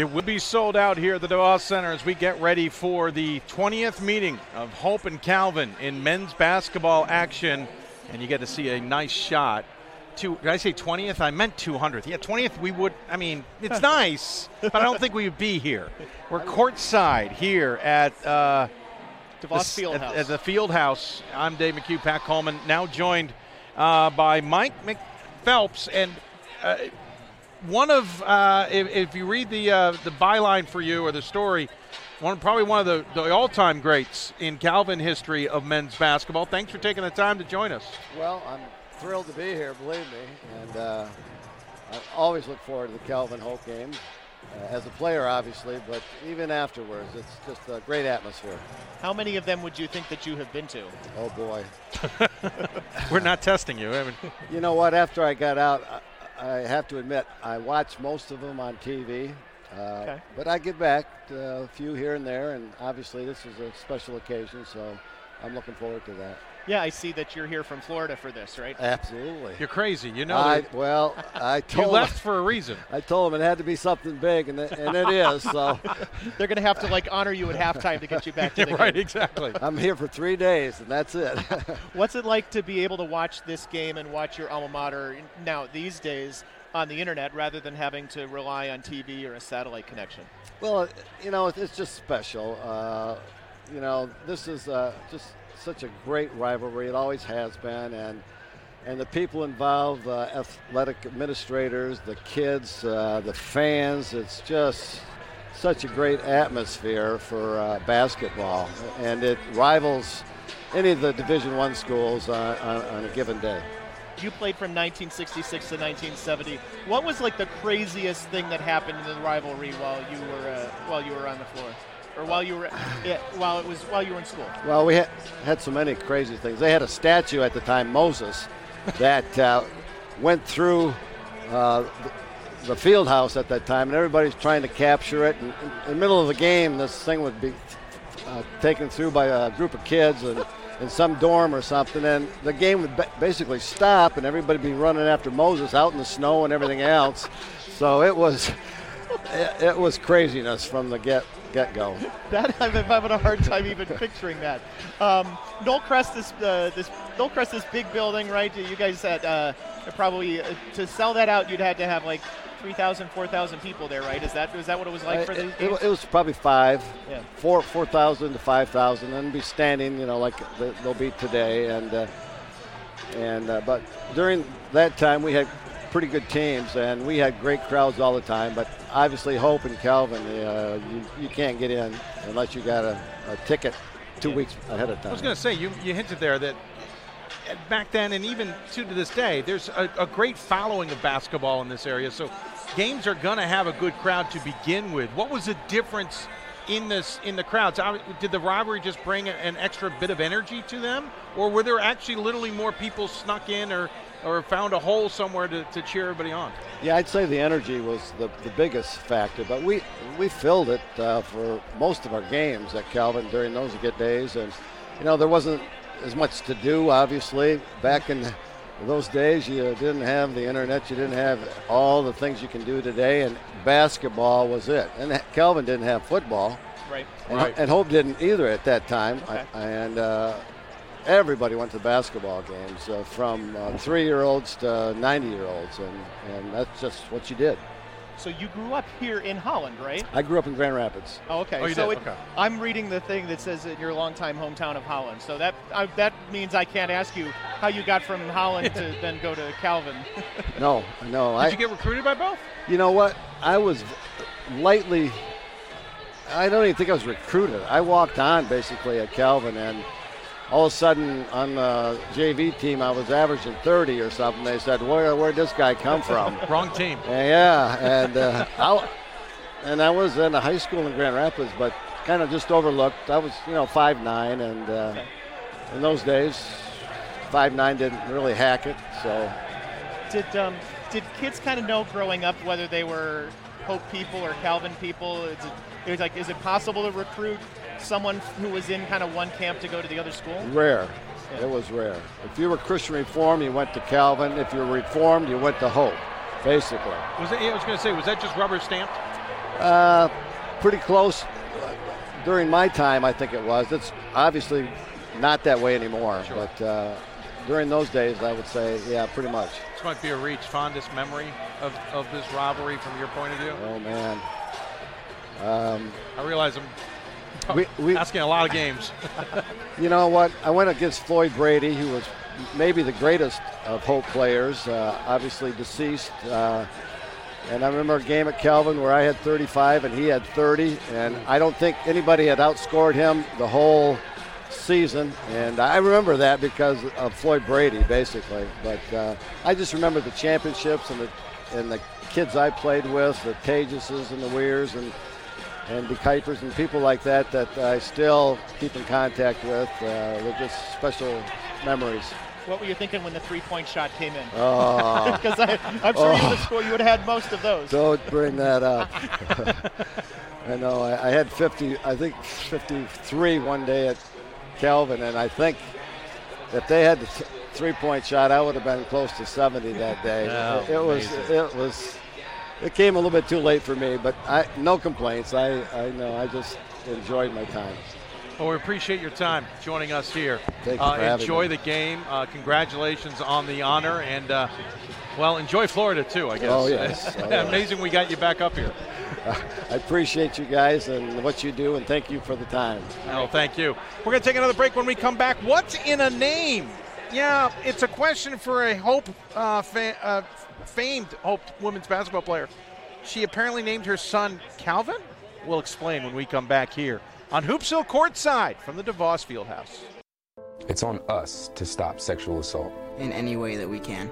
It will be sold out here at the DeVos Center as we get ready for the 20th meeting of Hope and Calvin in men's basketball action. And you get to see a nice shot. Two, did I say 20th? I meant 200th. Yeah, 20th, we would, I mean, it's nice, but I don't think we would be here. We're courtside here at uh, DeVos the, Fieldhouse. At, at the Field House. I'm Dave McHugh, Pat Coleman, now joined uh, by Mike McPhelps. And uh, one of, uh, if, if, you read the uh, the byline for you or the story, one probably one of the, the all-time greats in Calvin history of men's basketball. Thanks for taking the time to join us. Well, I'm thrilled to be here, believe me, and uh, I always look forward to the Calvin Hope game. Uh, as a player, obviously, but even afterwards, it's just a great atmosphere. How many of them would you think that you have been to? Oh boy, we're not testing you. I mean, you know what? After I got out, I, I have to admit I watch most of them on TV. Uh, okay. But I get back uh, a few here and there, and obviously this is a special occasion, so I'm looking forward to that. Yeah, I see that you're here from Florida for this, right? Absolutely. You're crazy. You know. I, well, I told you left for a reason. I told them it had to be something big, and it, and it is. So they're going to have to like honor you at halftime to get you back to the right, game. exactly. I'm here for three days, and that's it. What's it like to be able to watch this game and watch your alma mater now these days? on the internet rather than having to rely on TV or a satellite connection? Well, you know, it's just special. Uh, you know, this is uh, just such a great rivalry. It always has been, and and the people involved, uh, athletic administrators, the kids, uh, the fans. It's just such a great atmosphere for uh, basketball, and it rivals any of the Division One schools on, on, on a given day you played from 1966 to 1970. What was like the craziest thing that happened in the rivalry while you were uh, while you were on the floor, or while you were yeah, while it was while you were in school? Well, we had, had so many crazy things. They had a statue at the time, Moses, that uh, went through. Uh, the, field house at that time, and everybody's trying to capture it. And in the middle of the game, this thing would be uh, taken through by a group of kids, and in some dorm or something, and the game would basically stop, and everybody would be running after Moses out in the snow and everything else. So it was, it was craziness from the get get go. That I'm having a hard time even picturing that. Um, Crest, this uh, this Crest, this big building, right? You guys had uh, probably uh, to sell that out, you'd had to have like 3,000, 4,000 people there, right? Is that is that what it was like uh, for the? it, it, was probably five, yeah. four 4,000 to 5,000, and be standing, you know, like they'll be today. And uh, and uh, but during that time, we had pretty good teams, and we had great crowds all the time. But obviously, Hope and Calvin, uh, you, you can't get in unless you got a, a ticket two yeah. weeks ahead of time. I was going to say, you, you hinted there that back then and even to this day, there's a, a great following of basketball in this area. So games are going to have a good crowd to begin with. What was the difference in this in the crowds? Did the rivalry just bring an extra bit of energy to them, or were there actually literally more people snuck in or or found a hole somewhere to, to cheer everybody on? Yeah, I'd say the energy was the, the biggest factor, but we we filled it uh, for most of our games at Calvin during those good days, and you know there wasn't as much to do, obviously. Back in those days, you didn't have the internet, you didn't have all the things you can do today, and basketball was it. And Calvin didn't have football. Right. And, Right. and Hope didn't either at that time. Okay. I, and uh, everybody went to basketball games, uh, from uh, three-year-olds to 90-year-olds, and, and that's just what you did. So you grew up here in Holland, right? I grew up in Grand Rapids. Oh, okay. Oh, you so did? it- Okay. I'm reading the thing that says in your longtime hometown of Holland. So that I, that means I can't ask you how you got from Holland to then go to Calvin. No, no. Did I, you get recruited by both? You know what? I was lightly. I don't even think I was recruited. I walked on basically at Calvin, and all of a sudden on the JV team, I was averaging 30 or something. They said, "Where where'd this guy come from?" Wrong team. Yeah, and uh, I, and I was in a high school in Grand Rapids, but kind of just overlooked. I was, you know, five nine, and uh, in those days, five nine didn't really hack it. So Did um, did kids kind of know growing up whether they were Hope people or Calvin people? Is it, it was like, is it possible to recruit someone who was in kind of one camp to go to the other school? rare. It was rare. If you were Christian Reformed, you went to Calvin. If you were Reformed, you went to Hope, basically. Was it? I was going to say, was that just rubber stamped? Uh, pretty close. During my time, I think it was. It's obviously not that way anymore. Sure. But uh, during those days, I would say, yeah, pretty much. This might be a reach. Fondest memory of, of this rivalry from your point of view? Oh man. Um, I realize I'm We- we- asking a lot of games. You know what? I went against Floyd Brady, who was maybe the greatest of Hope players, uh, obviously deceased. Uh, and I remember a game at Calvin where I had 35 and he had 30, and I don't think anybody had outscored him the whole season. And I remember that because of Floyd Brady, basically. But uh, I just remember the championships and the and the kids I played with, the Tajuses and the Weirs and and the Kuipers and people like that that I still keep in contact with. Uh, they're just special memories. What were you thinking when the three-point shot came in? Oh. Because I'm sure you Oh. went to school, you would have had most of those. Don't bring that up. I know I, I had 50, I think 53 one day at Calvin, and I think if they had the th- three-point shot, I would have been close to 70 that day. Oh, it, it was, it was, it came a little bit too late for me, but I no complaints. I, I know I just enjoyed my time. Well, we appreciate your time joining us here. Thank you Uh, enjoy the game. Uh, congratulations on the honor, and uh, well, enjoy Florida too. I guess. Oh, yes. Oh, yes. Amazing, we got you back up here. I appreciate you guys and what you do, and thank you for the time. No, thank you. We're going to take another break when we come back. What's in a name? Yeah, it's a question for a Hope uh, fa- uh, famed Hope women's basketball player. She apparently named her son Calvin. We'll explain when we come back here on Hoopsville Courtside from the DeVos Fieldhouse. It's on us to stop sexual assault. in any way that we can.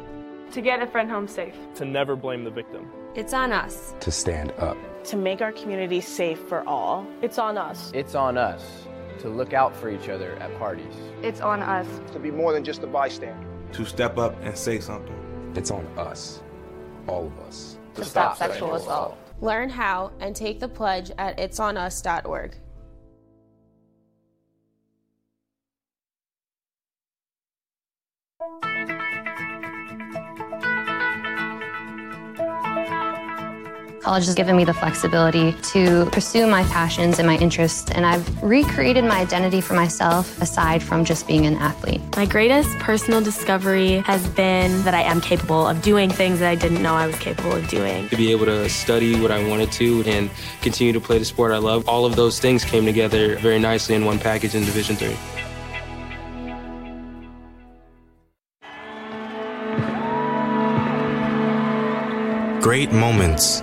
To get a friend home safe. To never blame the victim. It's on us. To stand up. To make our community safe for all. It's on us. It's on us to look out for each other at parties. It's on us. To be more than just a bystander. To step up and say something. It's on us. All of us. To stop sexual assault. Learn how and take the pledge at itsonus.org. College has given me the flexibility to pursue my passions and my interests, and I've recreated my identity for myself aside from just being an athlete. My greatest personal discovery has been that I am capable of doing things that I didn't know I was capable of doing. to be able to study what I wanted to and continue to play the sport I love. All of those things came together very nicely in one package in Division Three. Great moments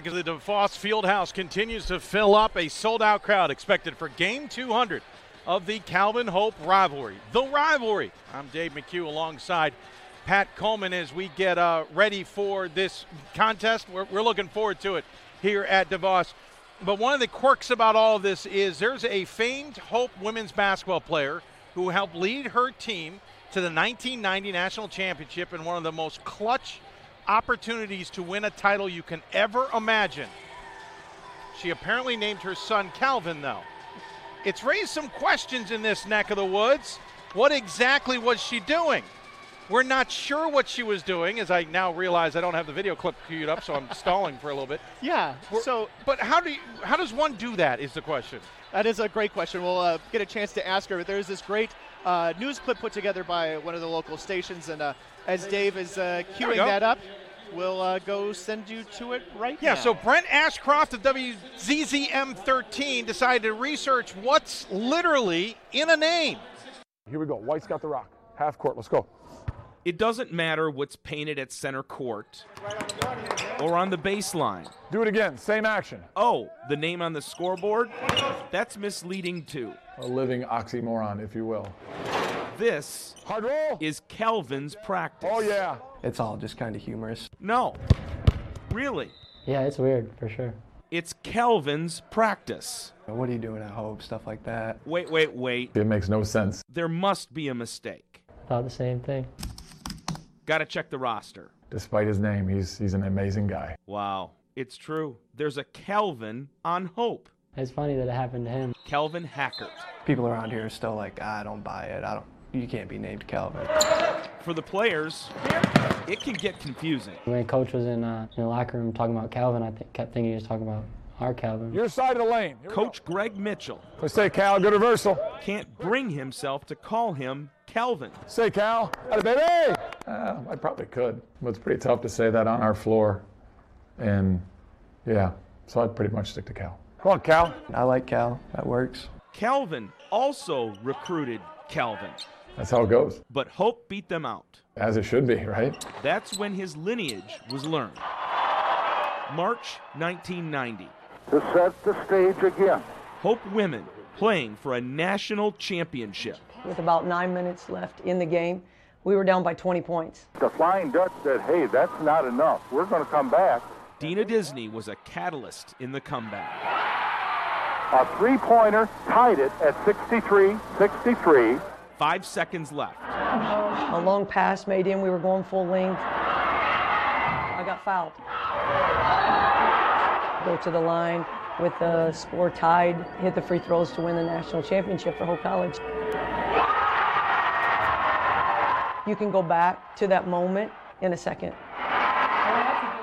Back as the DeVos Fieldhouse continues to fill up a sold out crowd expected for game 200 of the Calvin Hope rivalry. The rivalry. I'm Dave McHugh alongside Pat Coleman as we get uh, ready for this contest. We're, we're looking forward to it here at DeVos. But one of the quirks about all of this is there's a famed Hope women's basketball player who helped lead her team to the 1990 national championship in one of the most clutch opportunities to win a title you can ever imagine. She apparently named her son Calvin, though. It's raised some questions in this neck of the woods. What exactly was she doing? We're not sure what she was doing, as I now realize I don't have the video clip queued up, so I'm stalling for a little bit. Yeah. We're- so, but how do you, how does one do that? Is the question. That is a great question. We'll uh, get a chance to ask her. But there's this great uh, news clip put together by one of the local stations, and uh, as Dave is uh, queuing that up, we'll uh, go send you to it right Yeah, now. so Brent Ashcroft of WZZM 13 decided to research what's literally in a name. Here we go. White's got the rock. Half court. Let's go. It doesn't matter what's painted at center court or on the baseline. Do it again. Same action. Oh, the name on the scoreboard? That's misleading too. A living oxymoron, if you will. This Hard roll. is Calvin's practice. Oh, yeah. It's all just kind of humorous. No. Really. Yeah, it's weird for sure. It's Calvin's practice. What are you doing at home? Stuff like that. Wait, wait, wait. It makes no sense. There must be a mistake. Thought the same thing. Gotta check the roster. Despite his name, he's he's an amazing guy. Wow. It's true. There's a Calvin on Hope. It's funny that it happened to him. Calvin Hackert. People around here are still like, ah, I don't buy it. I don't. You can't be named Calvin. For the players, it can get confusing. When coach was in, uh, in the locker room talking about Calvin, I th- kept thinking he was talking about our Calvin. Your side of the lane. Here we Coach Greg Mitchell go. Let's say Cal. Good reversal. can't bring himself to call him Calvin. Say Cal. Atta baby. Uh, I probably could, but it's pretty tough to say that on our floor. And yeah, so I'd pretty much stick to Cal. Come on, Cal. I like Cal. That works. Calvin also recruited Calvin, That's how it goes. but Hope beat them out. As it should be, right? That's when his lineage was learned. March 1990. To set the stage again. Hope women playing for a national championship. With about nine minutes left in the game, we were down by 20 points. The Flying Dutch said, hey, that's not enough. We're going to come back. Dina Disney was a catalyst in the comeback. A three pointer tied it at 63 63. Five seconds left. A long pass made in, we were going full length. I got fouled. Go to the line with the score tied, hit the free throws to win the national championship for Hope College. You can go back to that moment in a second.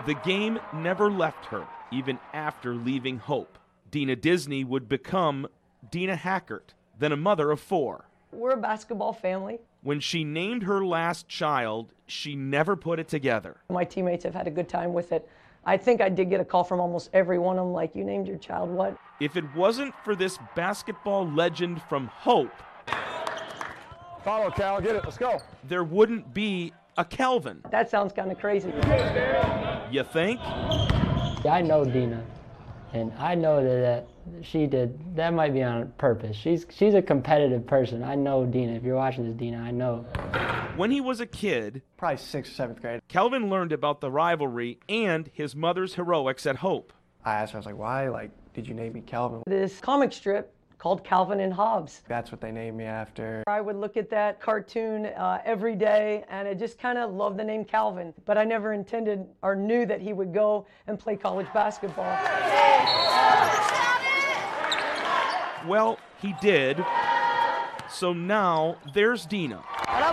The game never left her, even after leaving Hope. Dina Disney would become Dina Hackert, then a mother of four. We're a basketball family. When she named her last child, she never put it together. My teammates have had a good time with it. I think I did get a call from almost every one of them, like, you named your child what? If it wasn't for this basketball legend from Hope, Follow, Cal. Get it. Let's go. there wouldn't be a Calvin. That sounds kind of crazy. You think? Yeah, I know Dina, and I know that, that she did. That might be on purpose. She's she's a competitive person. I know Dina. If you're watching this, Dina, I know. When he was a kid, Probably sixth or seventh grade. Calvin learned about the rivalry and his mother's heroics at Hope. I asked her, I was like, why? Like, did you name me Calvin? This comic strip called Calvin and Hobbes. That's what they named me after. I would look at that cartoon uh, every day and I just kind of loved the name Calvin, but I never intended or knew that he would go and play college basketball. Well, he did. So now there's Dina,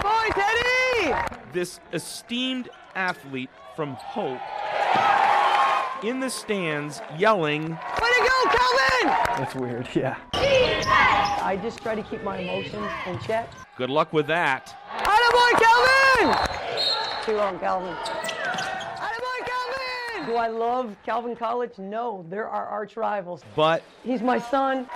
boy, Teddy! this esteemed athlete from Hope, in the stands yelling, Way to go, Calvin! It's weird, yeah. I just try to keep my emotions in check. Good luck with that. Attaboy, Calvin! Too long, Calvin. Attaboy, Calvin! Do I love Calvin College? No, they're our arch rivals. But He's my son.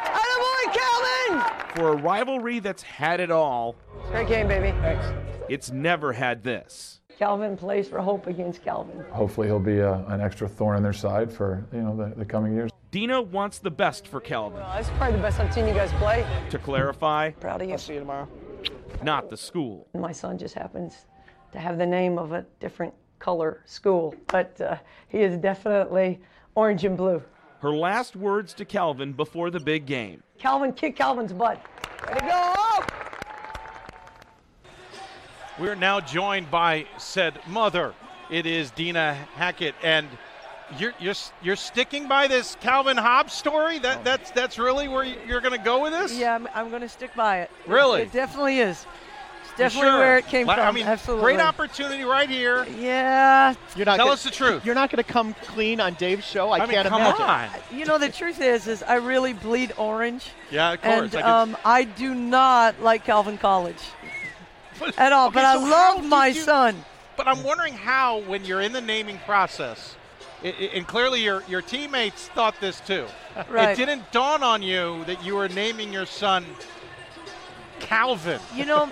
Attaboy, Calvin! for a rivalry that's had it all, Great game, baby. Thanks. it's never had this. Calvin plays for Hope against Calvin. Hopefully, he'll be a, an extra thorn in their side for you know the, the coming years. Dina wants the best for Calvin. Uh, it's probably the best I've seen you guys play. To clarify, Proud of you. I'll see you tomorrow. not the school. My son just happens to have the name of a different color school, but uh, he is definitely orange and blue. Her last words to Calvin before the big game. Calvin, kick Calvin's butt. Way to go! We're now joined by said mother. It is Dina Hackert, and you're you're you're sticking by this Calvin Hobbes story. That oh. that's that's really where you're going to go with this. Yeah, I'm, I'm going to stick by it. Really? It, definitely is. It's You definitely sure? where it came Like, from. I mean, Absolutely. great opportunity right here. Yeah. You're not Tell gonna, us the truth. You're not going to come clean on Dave's show. I, I mean, can't come imagine. on. You know, the truth is, is I really bleed orange. Yeah, of course. And I um, I do not like Calvin College at all. Okay, but I so how love my you- son. But I'm wondering how, when you're in the naming process, i i and clearly your your teammates thought this too. Right. It didn't dawn on you that you were naming your son Calvin. You know.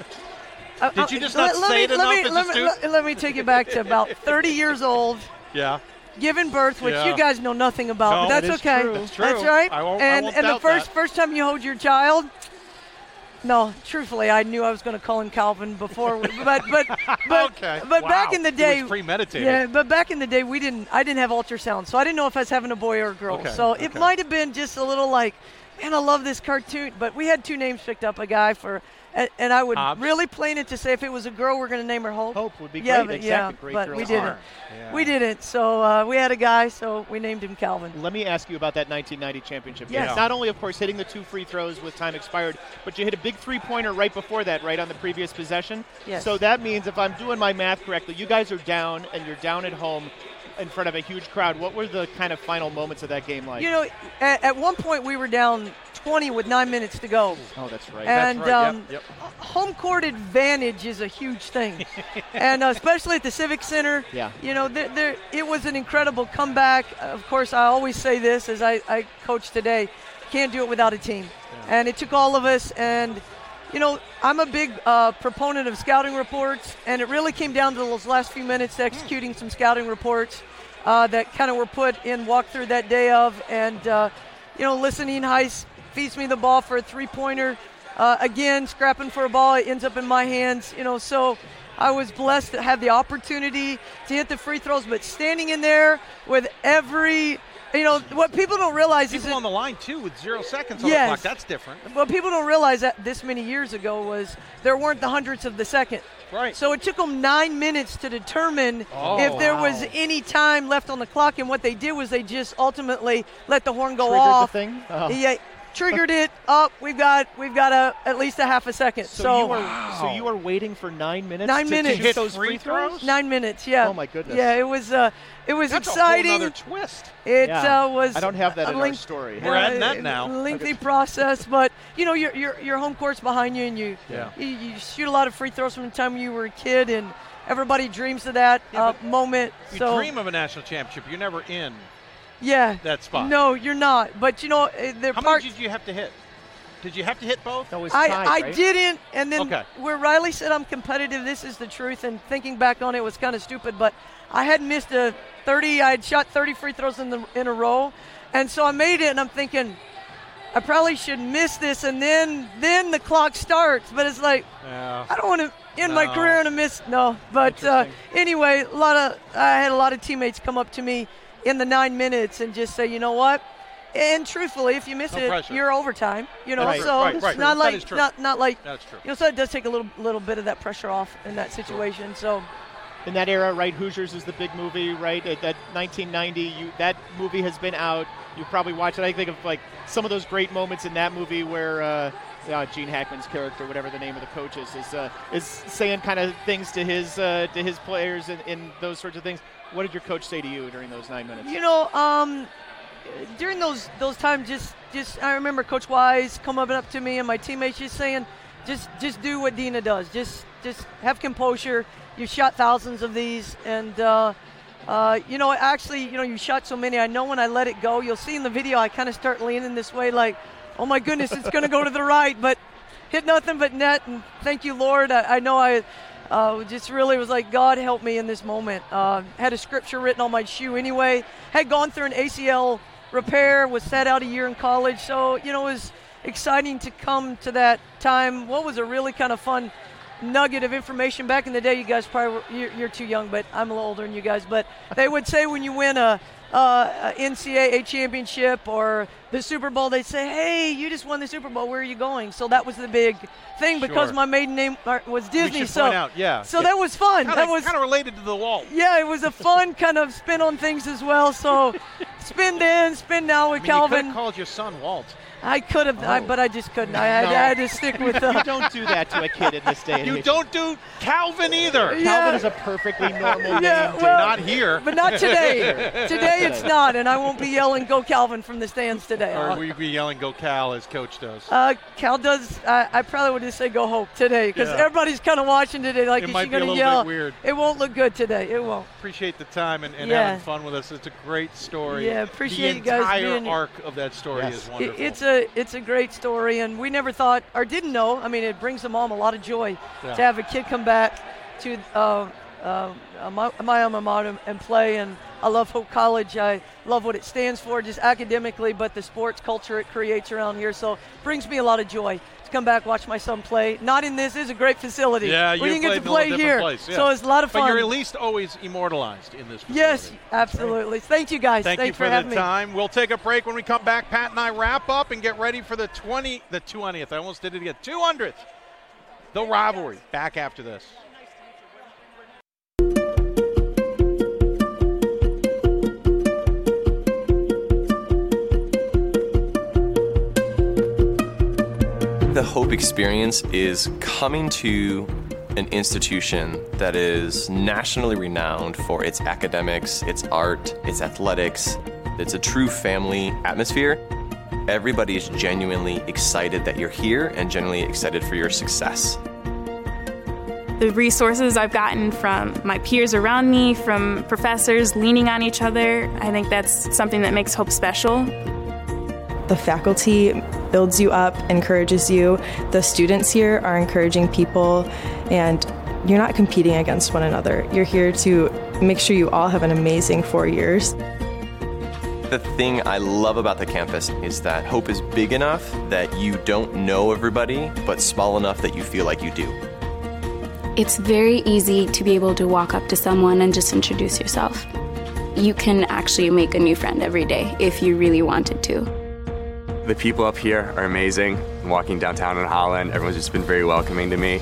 Uh, Did uh, you just let- not let say me, it let enough me, let me, let, let me take you back to about 30 years old, Yeah. giving birth, which Yeah. you guys know nothing about, No, but that's okay. true. That's true. right. I won't- I and won't and the first that. first time you hold your child. No, truthfully, I knew I was going to call him Calvin before, we, but but but Okay. but back in the day, premeditated. Yeah, but back in the day, we didn't. I didn't have ultrasound, so I didn't know if I was having a boy or a girl. Okay, So it might have been just a little like, man, I love this cartoon. But we had two names picked up. A guy for, and, and I would Hobbes? really plain it to say if it was a girl, we're going to name her Hope. Hope would be yeah, great. But, Exactly. yeah, Great but girl we didn't. Yeah. We didn't. So uh, we had a guy, so we named him Calvin. Let me ask you about that 1990 championship. Yes. Not only, of course, hitting the two free throws with time expired, but you hit a big three-pointer right before that, right on the previous possession. Yes. So that means, if I'm doing my math correctly, you guys are down and you're down at home in front of a huge crowd. What were the kind of final moments of that game like? You know, at, at one point we were down 20 with nine minutes to go. Oh, that's right. And That's right. um, Yep, home court advantage is a huge thing, and uh, especially at the Civic Center. Yeah. You know, there, there, it was an incredible comeback. Of course, I always say this as I, I coach today: can't do it without a team. And it took all of us. And you know, I'm a big uh, proponent of scouting reports, and it really came down to those last few minutes executing some scouting reports uh, that kind of were put in walkthrough that day of, and uh, you know, listening Heiss feeds me the ball for a three-pointer. Uh, again, scrapping for a ball, it ends up in my hands. You know, so I was blessed to have the opportunity to hit the free throws, but standing in there with every, you know, what people don't realize is People that on the line too with zero seconds on Yes. the clock. That's different. what people don't realize that this many years ago was there weren't the hundredths of the second. Right. So it took them nine minutes to determine Oh, if there wow. was any time left on the clock, and what they did was they just ultimately let the horn go Triggered the off. thing? Oh. Yeah, triggered it up. We've got we've got a at least a half a second. So, So, you were so you were waiting for nine minutes. nine to, minutes. hit those free throws. Nine minutes. Yeah. Oh, my goodness. Yeah, it was uh, it was That's exciting. a whole nother twist. It Yeah. uh, was. I don't have that a in our length- story. We're adding that now. Lengthy process, but you know your your your home court's behind you, and you Yeah. you, you shoot a lot of free throws from the time you were a kid, and everybody dreams of that uh, moment. You so dream of a national championship. You're never in yeah, that spot. No, you're not. But you know, uh, they're How part. many did you have to hit? Did you have to hit both? No, I, I didn't, and then Okay. where Riley said I'm competitive, this is the truth. And thinking back on it was kind of stupid, but I had missed a 30. I had shot 30 free throws in the in a row, and so I made it. And I'm thinking, I probably should miss this, and then then the clock starts. But it's like Yeah. I don't want to end my No. career on a miss. No, but uh, anyway, a lot of I had a lot of teammates come up to me in the nine minutes and just say, you know what? And truthfully, if you miss No it, pressure. you're overtime. You know, Right, so right, it's right. not That like not not like That's true. you know. So it does take a little little bit of that pressure off in that situation. So in that era, right? Hoosiers is the big movie, right? At that 1990, you that movie has been out. You probably watched it. I think of like some of those great moments in that movie where uh, uh, Gene Hackman's character, whatever the name of the coach is, is uh, is saying kind of things to his uh, to his players and, and those sorts of things. What did your coach say to you during those nine minutes? you know, um, during those those times, just just I remember Coach Wise coming up to me and my teammates just saying, just just do what Dina does. Just just have composure. You shot thousands of these, and uh, uh, you know, actually, you know, you shot so many. I know when I let it go, you'll see in the video, I kind of start leaning this way, like, oh my goodness, it's going to go to the right, but. hit nothing but net, and thank you, Lord. I, I know I uh, just really was like, God help me in this moment. Uh, had a scripture written on my shoe anyway. Had gone through an ACL repair, was set out a year in college. So, you know, it was exciting to come to that time. What was a really kind of fun nugget of information back in the day. You guys probably were, you're, you're, too young, but I'm a little older than you guys. But they would say when you win a, uh, NCAA championship or the Super Bowl, they'd say, "Hey, you just won the Super Bowl. Where are you going?" So that was the big thing because Sure. my maiden name uh, was Disney. so yeah. so Yeah. that was fun. Kinda- that was kinda related to the wall. Yeah, it was a fun kind of spin on things as well. So spin then, spin now with I mean, you could Calvin. have called your son Walt. I could have, I, but I just couldn't. I, had, No. I had to stick with. Uh, you don't do that to a kid in this day and You age. don't do Calvin either. Calvin is a perfectly normal Yeah, name. well, Not here. But not today. today it's not, and I won't be yelling "Go Calvin" from the stands today. Or will you be yelling "Go Cal" as Coach does? Uh, Cal does. I I probably would just say "Go Hope" today because Yeah. everybody's kind of watching today. Like, It is might she be a going to little bit yell? weird. It won't look good today. It won't. Appreciate the time and, and Yeah. having fun with us. It's a great story. Yeah, appreciate the you guys entire being here. arc of that story Yes. is It- wonderful. it's a it's a great story, and we never thought or didn't know. I mean, it brings the mom a lot of joy Yeah. to have a kid come back to uh, uh, my, my alma mater and play. And I love Hope College. I love what it stands for, just academically, but the sports culture it creates around here. So brings me a lot of joy to come back watch my son play. Not in this. Is a great facility. yeah, we you didn't get to play here, place. yeah. so it's a lot of fun. But you're at least always immortalized in this. Facility. yes, absolutely. Thank you guys. Thank Thanks you for, for, having the me. time. We'll take a break when we come back. Pat and I wrap up and get ready for the 20, the 20th. I almost did it again. 200th. The rivalry. Back after this. The Hope experience is coming to an institution that is nationally renowned for its academics, its art, its athletics. It's a true family atmosphere. Everybody is genuinely excited that you're here and genuinely excited for your success. The resources I've gotten from my peers around me, from professors leaning on each other, I think that's something that makes Hope special. The faculty builds you up, encourages you. The students here are encouraging people, and you're not competing against one another. You're here to make sure you all have an amazing four years. The thing I love about the campus is that Hope is big enough that you don't know everybody, but small enough that you feel like you do. It's very easy to be able to walk up to someone and just introduce yourself. You can actually make a new friend every day if you really wanted to. The people up here are amazing. Walking downtown in Holland, everyone's just been very welcoming to me.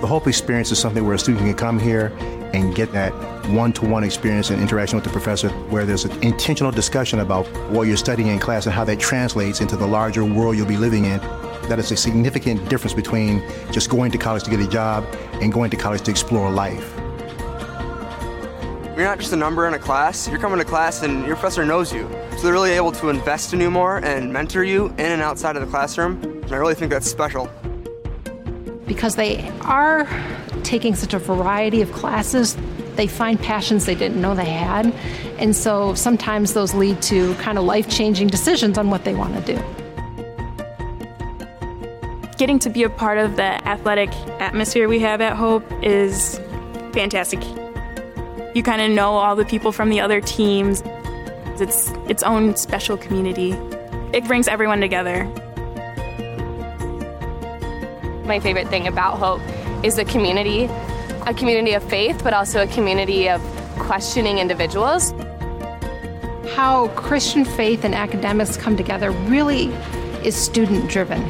The Hope experience is something where a student can come here and get that one-to-one experience and interaction with the professor where there's an intentional discussion about what you're studying in class and how that translates into the larger world you'll be living in. That is a significant difference between just going to college to get a job and going to college to explore life. You're not just a number in a class, you're coming to class and your professor knows you. So they're really able to invest in you more and mentor you in and outside of the classroom. And I really think that's special. because they are taking such a variety of classes, they find passions they didn't know they had. And so sometimes those lead to kind of life changing decisions on what they want to do. Getting to be a part of the athletic atmosphere we have at Hope is fantastic. You kind of know all the people from the other teams. It's its own special community. It brings everyone together. My favorite thing about Hope is the community, a community of faith, but also a community of questioning individuals. How Christian faith and academics come together really is student driven.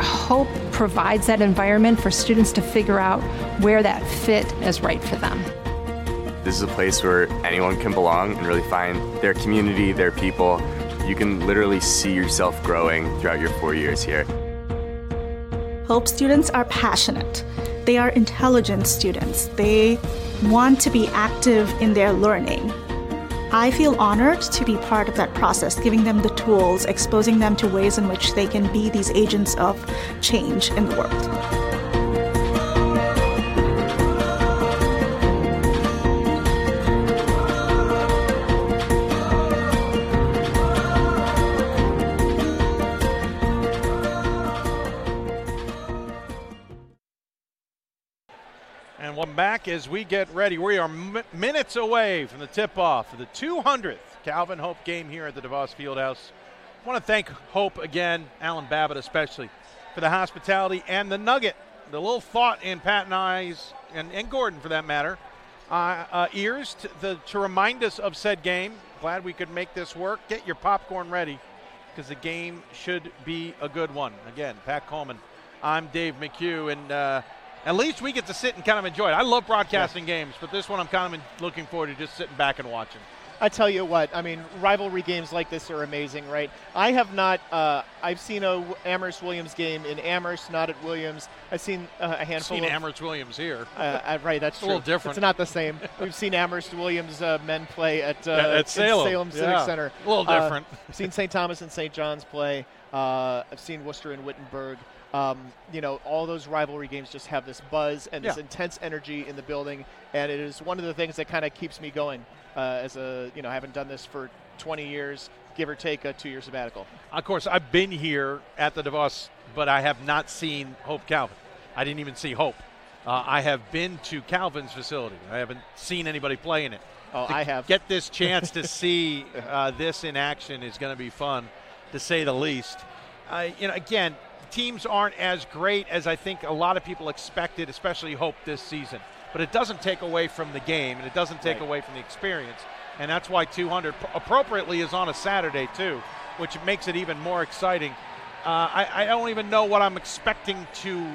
Hope provides that environment for students to figure out where that fit is right for them. This is a place where anyone can belong and really find their community, their people. You can literally see yourself growing throughout your four years here. Hope students are passionate. They are intelligent students. They want to be active in their learning. I feel honored to be part of that process, giving them the tools, exposing them to ways in which they can be these agents of change in the world. Back as we get ready. We are m- minutes away from the tip off of the 200th Calvin Hope game here at the DeVos Fieldhouse. I want to thank Hope again, Alan Babbitt especially, for the hospitality and the nugget, the little thought in Pat and I's, and, and Gordon for that matter, uh, uh, ears to, the, to remind us of said game. Glad we could make this work. Get your popcorn ready because the game should be a good one. Again, Pat Coleman. I'm Dave McHugh, and uh, at least we get to sit and kind of enjoy it. I love broadcasting yeah. games, but this one I'm kind of looking forward to just sitting back and watching. I tell you what, I mean, rivalry games like this are amazing, right? I have not, uh, I've seen a Amherst Williams game in Amherst, not at Williams. I've seen uh, a handful. Seen of, Amherst Williams here. Uh, right, that's it's true. a little different. It's not the same. We've seen Amherst Williams uh, men play at uh, at Salem, Salem Civic yeah. Center. A little Uh, different. I've seen St. Thomas and St. John's play. Uh, I've seen Wooster and Wittenberg. Um, you know, all those rivalry games just have this buzz and this intense energy in the building, and it is one of the things that kind of keeps me going. Uh, as a, you know, I haven't done this for 20 years, give or take a two-year sabbatical. Of course, I've been here at the DeVos, but I have not seen Hope Calvin. I didn't even see Hope. Uh, I have been to Calvin's facility. I haven't seen anybody play in it. Oh, To I have. Get this chance to see uh, this in action is going to be fun, to say the least. Uh, you know, again, teams aren't as great as I think a lot of people expected, especially Hope this season. But it doesn't take away from the game, and it doesn't take Right. away from the experience. And that's why 200 appropriately is on a Saturday too, which makes it even more exciting. Uh, I, I don't even know what I'm expecting to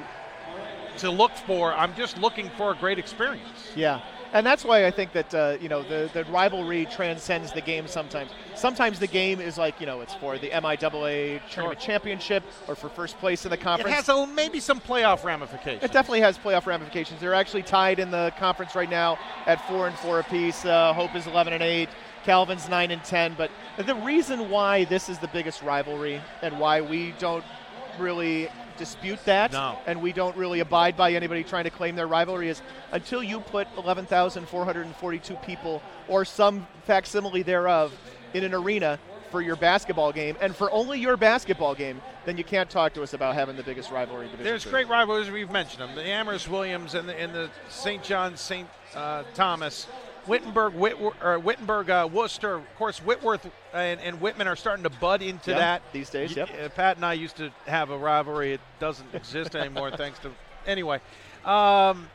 to look for. I'm just looking for a great experience. Yeah, and that's why I think that uh, you know the the rivalry transcends the game. Sometimes, sometimes the game is like you know it's for the MIAA tournament championship or for first place in the conference. It has a, maybe some playoff ramifications. It definitely has playoff ramifications. They're actually tied in the conference right now at four and four apiece. Uh, Hope is 11 and eight. Calvin's nine and ten. But the reason why this is the biggest rivalry and why we don't really dispute that No. and we don't really abide by anybody trying to claim their rivalry is until you put 11,442 people or some facsimile thereof in an arena for your basketball game and for only your basketball game, then you can't talk to us about having the biggest rivalry in Division There's great rivalries. We've mentioned them. The Amherst Williams and the, and the St. John St. Uh, Thomas. Wittenberg, Whitworth, or Wittenberg, uh, Wooster. Of course, Whitworth and, and Whitman are starting to bud into Yeah, that these days, yep. uh, Pat and I used to have a rivalry. It doesn't exist anymore, thanks to. Anyway, um,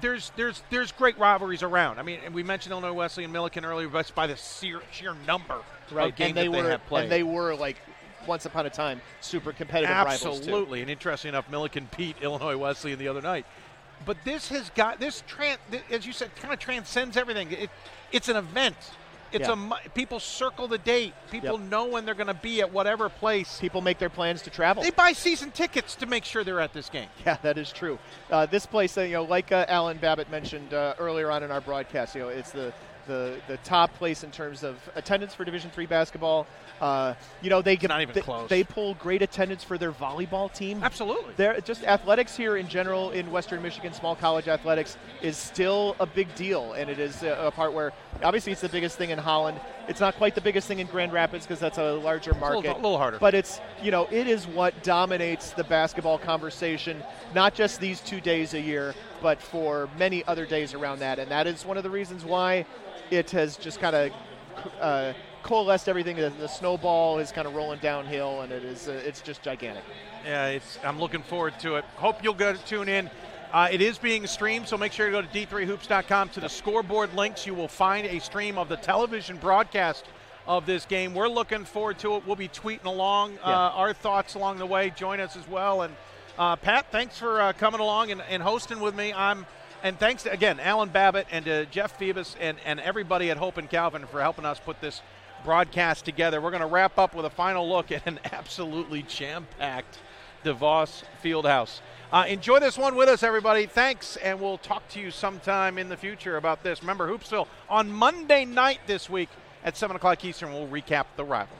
there's there's there's great rivalries around. I mean, and we mentioned Illinois Wesley and Millikin earlier, but by the sheer, sheer number right? of games they that were have played. and they were like once upon a time super competitive rivals. Absolutely, and interesting enough, Millikin beat Illinois Wesleyan the other night. But this has got this, tran- as you said, kind of transcends everything. It, it's an event. It's Yeah. a people circle the date. People Yep. know when they're going to be at whatever place. People make their plans to travel. They buy season tickets to make sure they're at this game. Yeah, that is true. Uh, this place, uh, you know, like uh, Alan Babbitt mentioned uh, earlier on in our broadcast, you know, it's the the, the top place in terms of attendance for Division three basketball. Uh, you know, they get not even they, close. They pull great attendance for their volleyball team. Absolutely. They're just athletics here in general in Western Michigan, small college athletics is still a big deal, and it is a, a part where obviously it's the biggest thing in Holland. It's not quite the biggest thing in Grand Rapids because that's a larger a market, little- a little harder. But it's you know it is what dominates the basketball conversation, not just these two days a year, but for many other days around that, and that is one of the reasons why it has just kind of. Uh, coalesced everything the, the snowball is kind of rolling downhill and it is uh, it's just gigantic Yeah, it's. I'm looking forward to it. Hope you'll go to tune in. Uh, it is being streamed, so make sure you go to d3hoops.com to the scoreboard links. You will find a stream of the television broadcast of this game. We're looking forward to it. We'll be tweeting along uh, Yeah. our thoughts along the way. Join us as well. And uh, Pat, thanks for uh, coming along and, and hosting with me. I'm and thanks to, again Alan Babbitt and to Jeff Phoebus and, and everybody at Hope and Calvin for helping us put this broadcast together. We're going to wrap up with a final look at an absolutely jam-packed DeVos Fieldhouse. Uh, enjoy this one with us, everybody. Thanks, and we'll talk to you sometime in the future about this. Remember, Hoopsville on Monday night this week at 7 o'clock Eastern, we'll recap the rivalry.